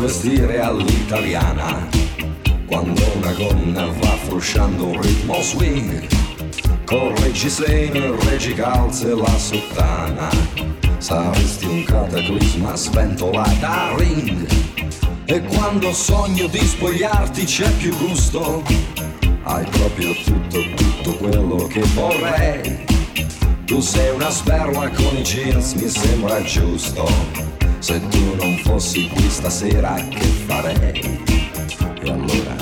vestire all'italiana. Quando una gonna va frusciando un ritmo swing, correggi seno, reggi calze la sottana. Saresti un cataclisma sventolata ring. E quando sogno di spogliarti c'è più gusto. Hai proprio tutto, tutto quello che vorrei. Tu sei una sberla con i jeans, mi sembra giusto se tu non fossi qui stasera che farei? E allora...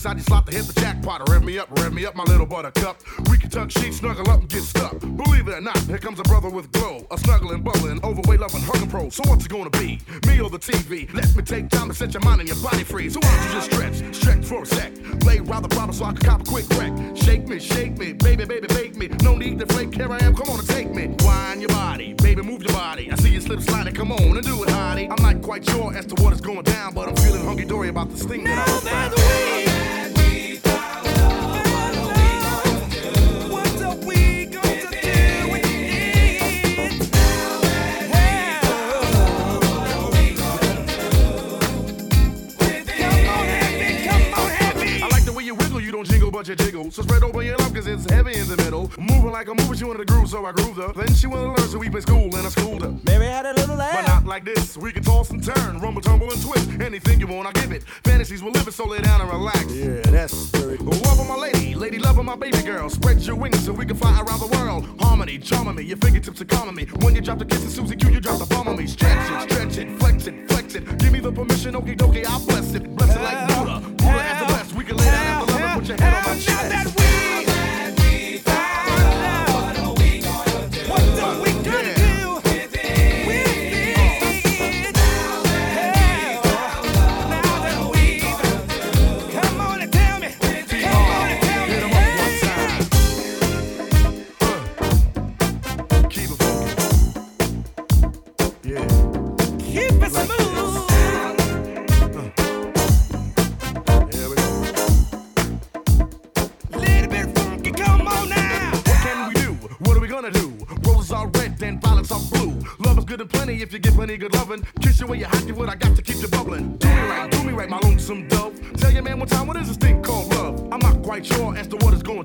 corner inside your slot to hit the jackpot. Rev me up, rev me up, my little buttercup. We can tuck sheets, snuggle up and get stuck. Believe it or not, here comes a brother with glow. A snuggling, bubbling, overweight, loving, hugging pro. So what's it gonna be? Me or the TV? Let me take time to set your mind and your body free. So why don't you just stretch, stretch for a sec. Lay round the problem so I can cop a quick wreck. Shake me, shake me, baby, baby, bake me. No need to flake, here I am, come on and take me. Wine your body, baby, move your body. I see you slip sliding, come on and do it, hottie. I'm not quite sure as to what is going down, but I'm feeling hunky dory about this thing that I so we can fly around the world. Harmony, charming me, your fingertips are calming me. When you drop the kiss of Susie Q, you drop the bomb on me. Stretch it, stretch it, flex it, flex it. Give me the permission, okay, dokie, I'll bless it. Bless it like Buddha. Buddha as the best. We can lay down love and put your head on my chest. Plenty good loving. Kiss you where you what I got to keep you bubbling. Do me right, do me right, my lonesome dove. Tell your man one time what is this thing called love? I'm not quite sure as to what is going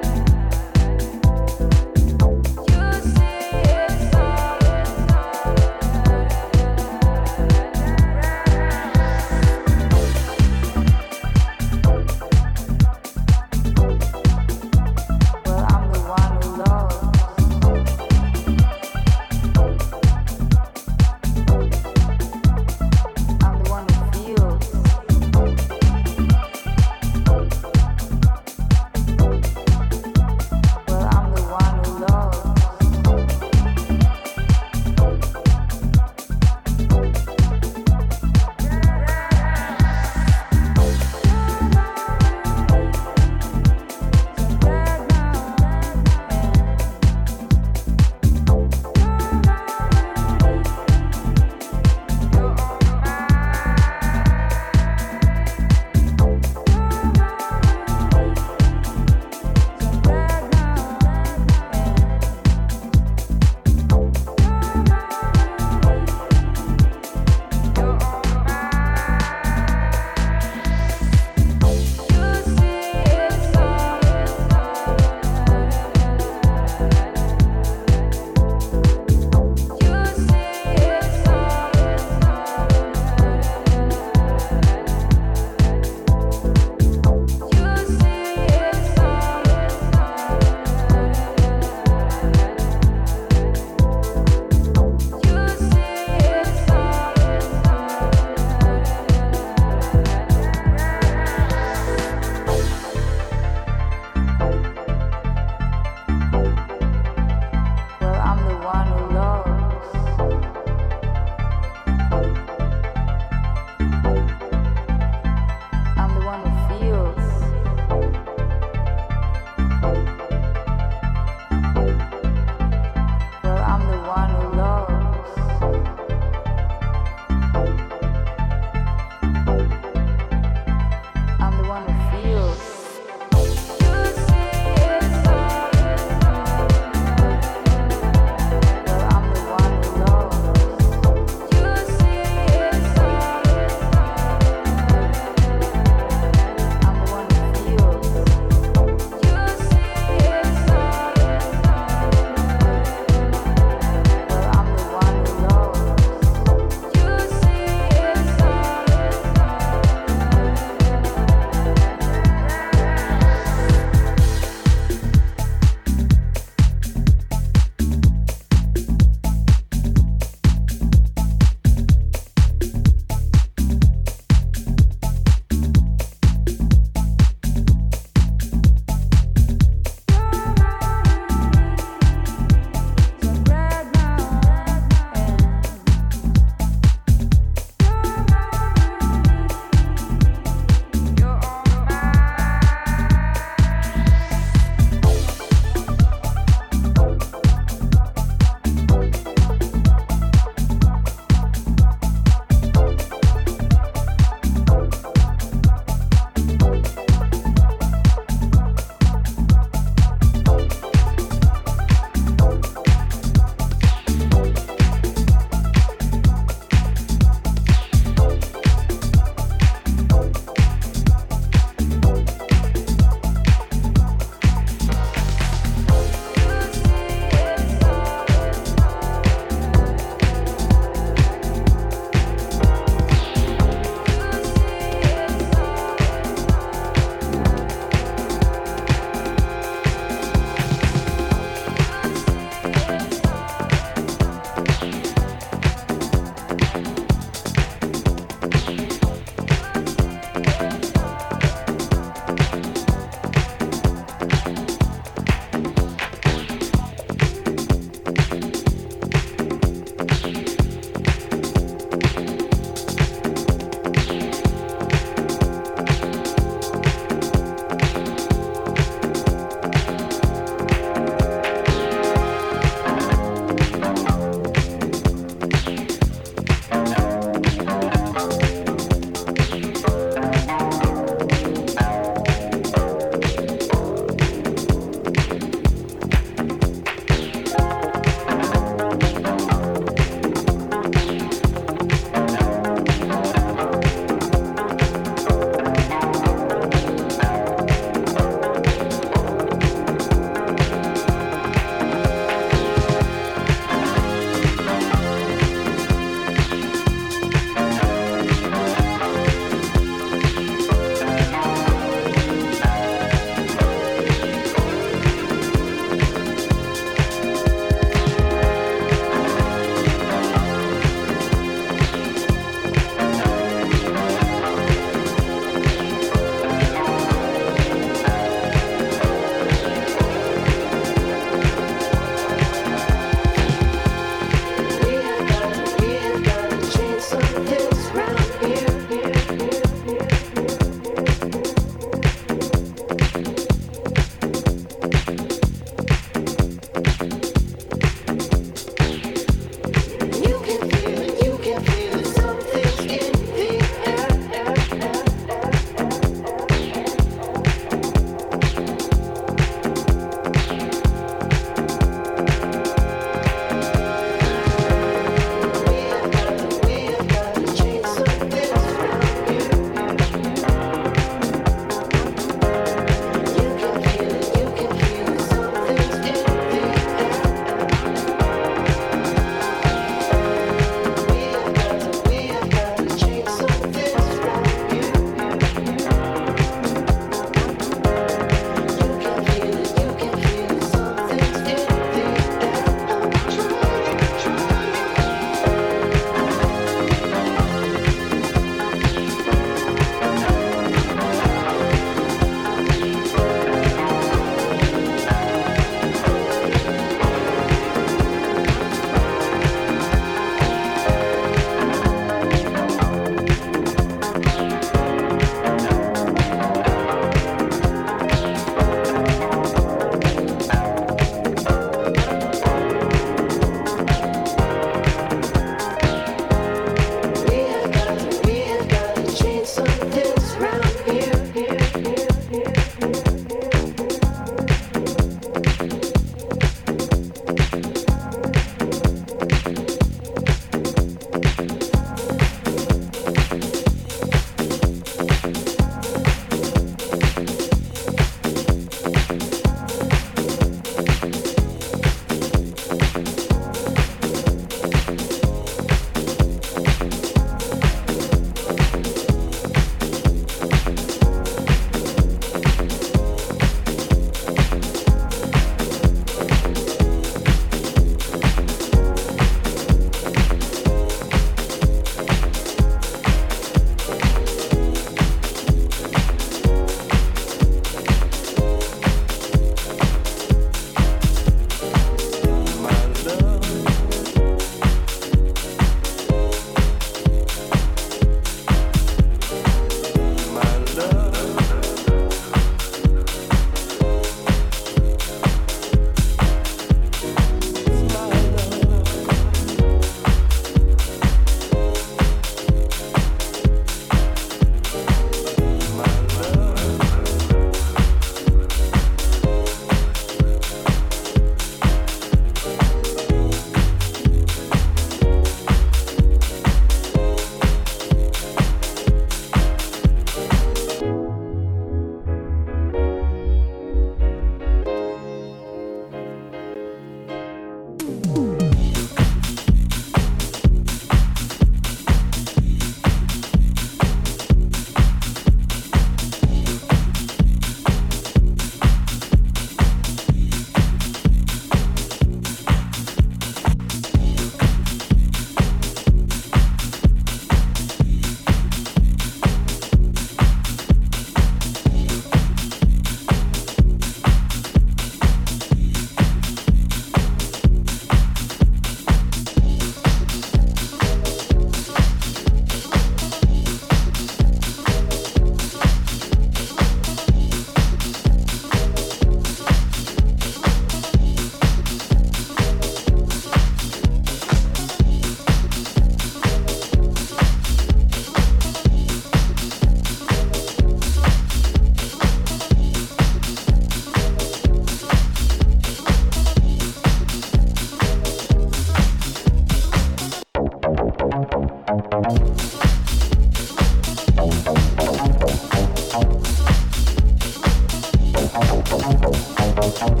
Thank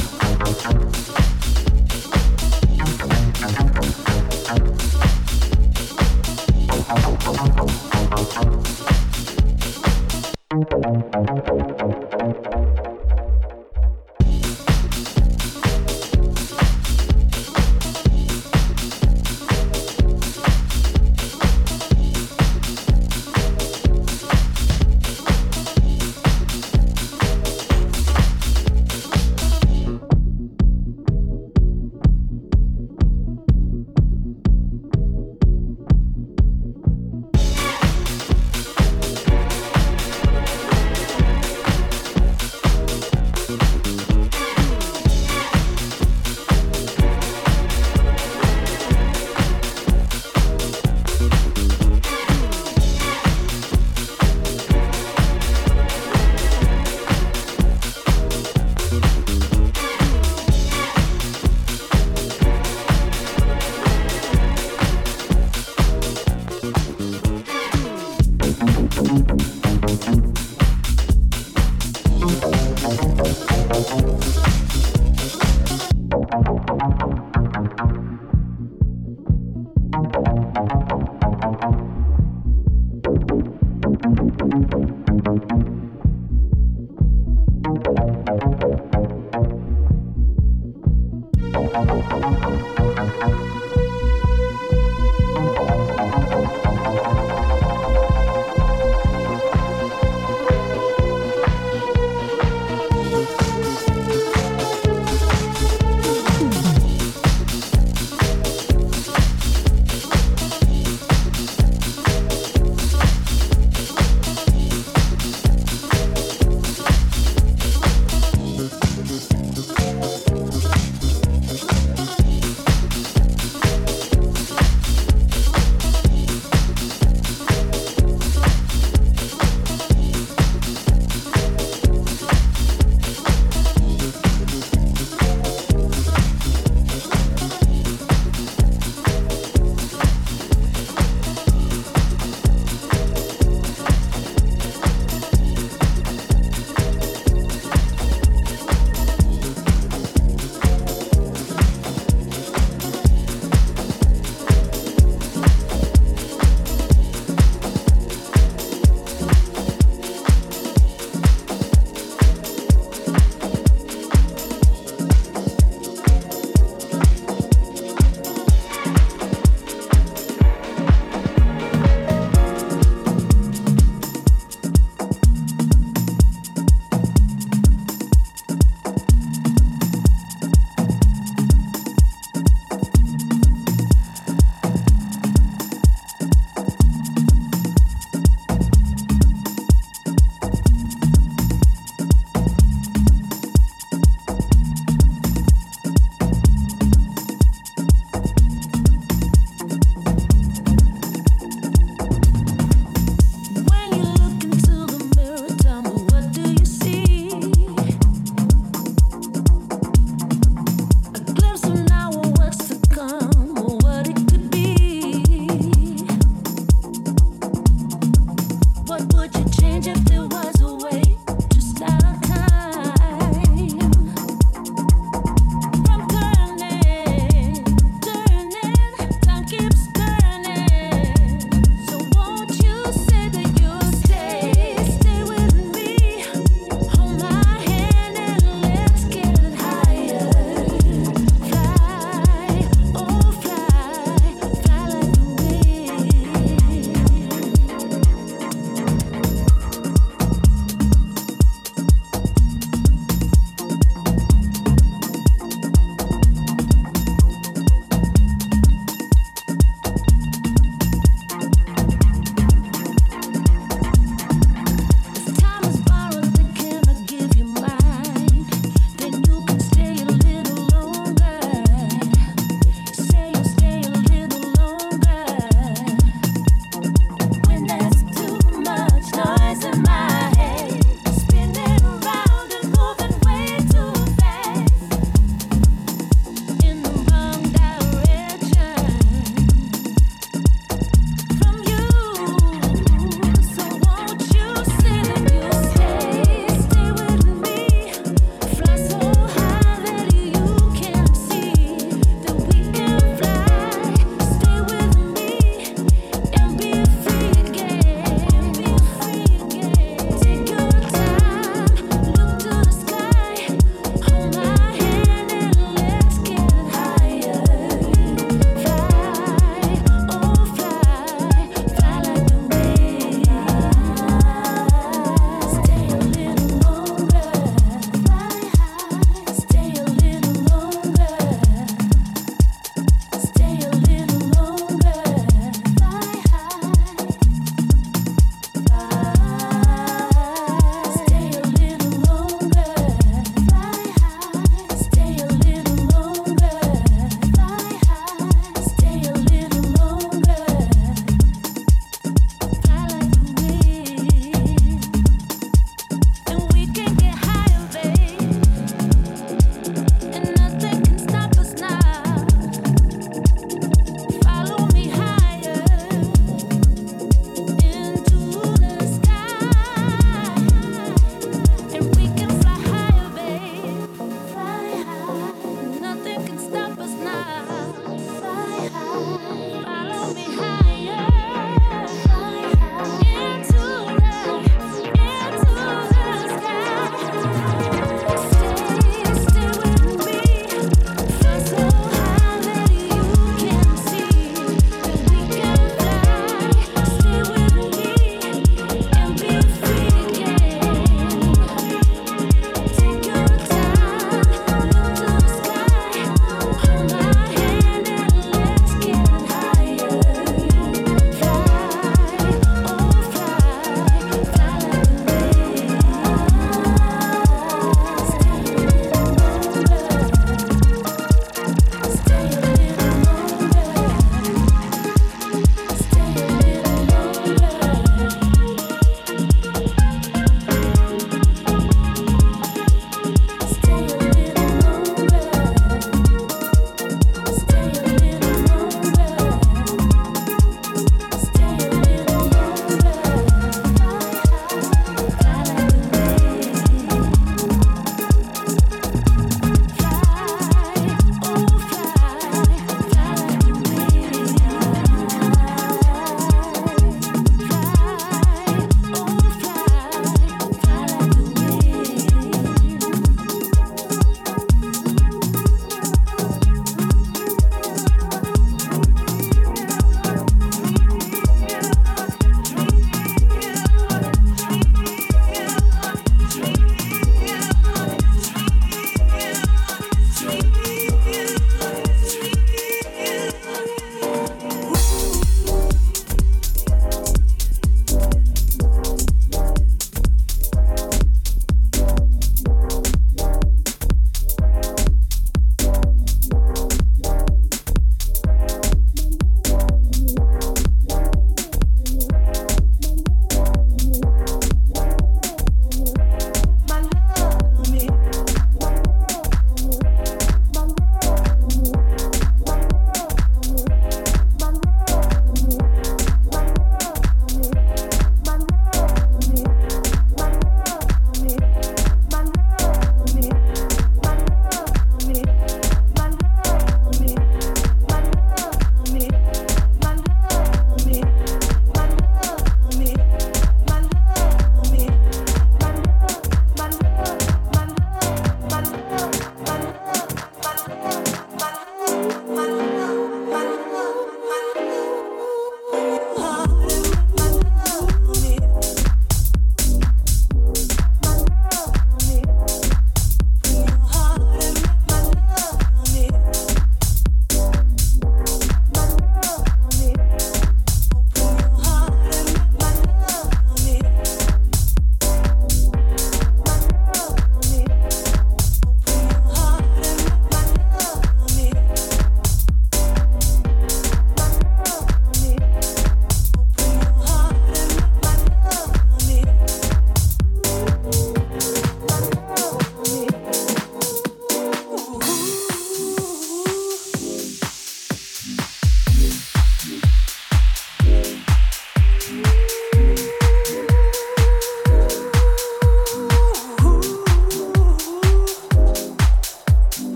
you.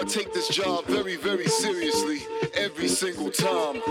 I take this job very, very seriously every single time.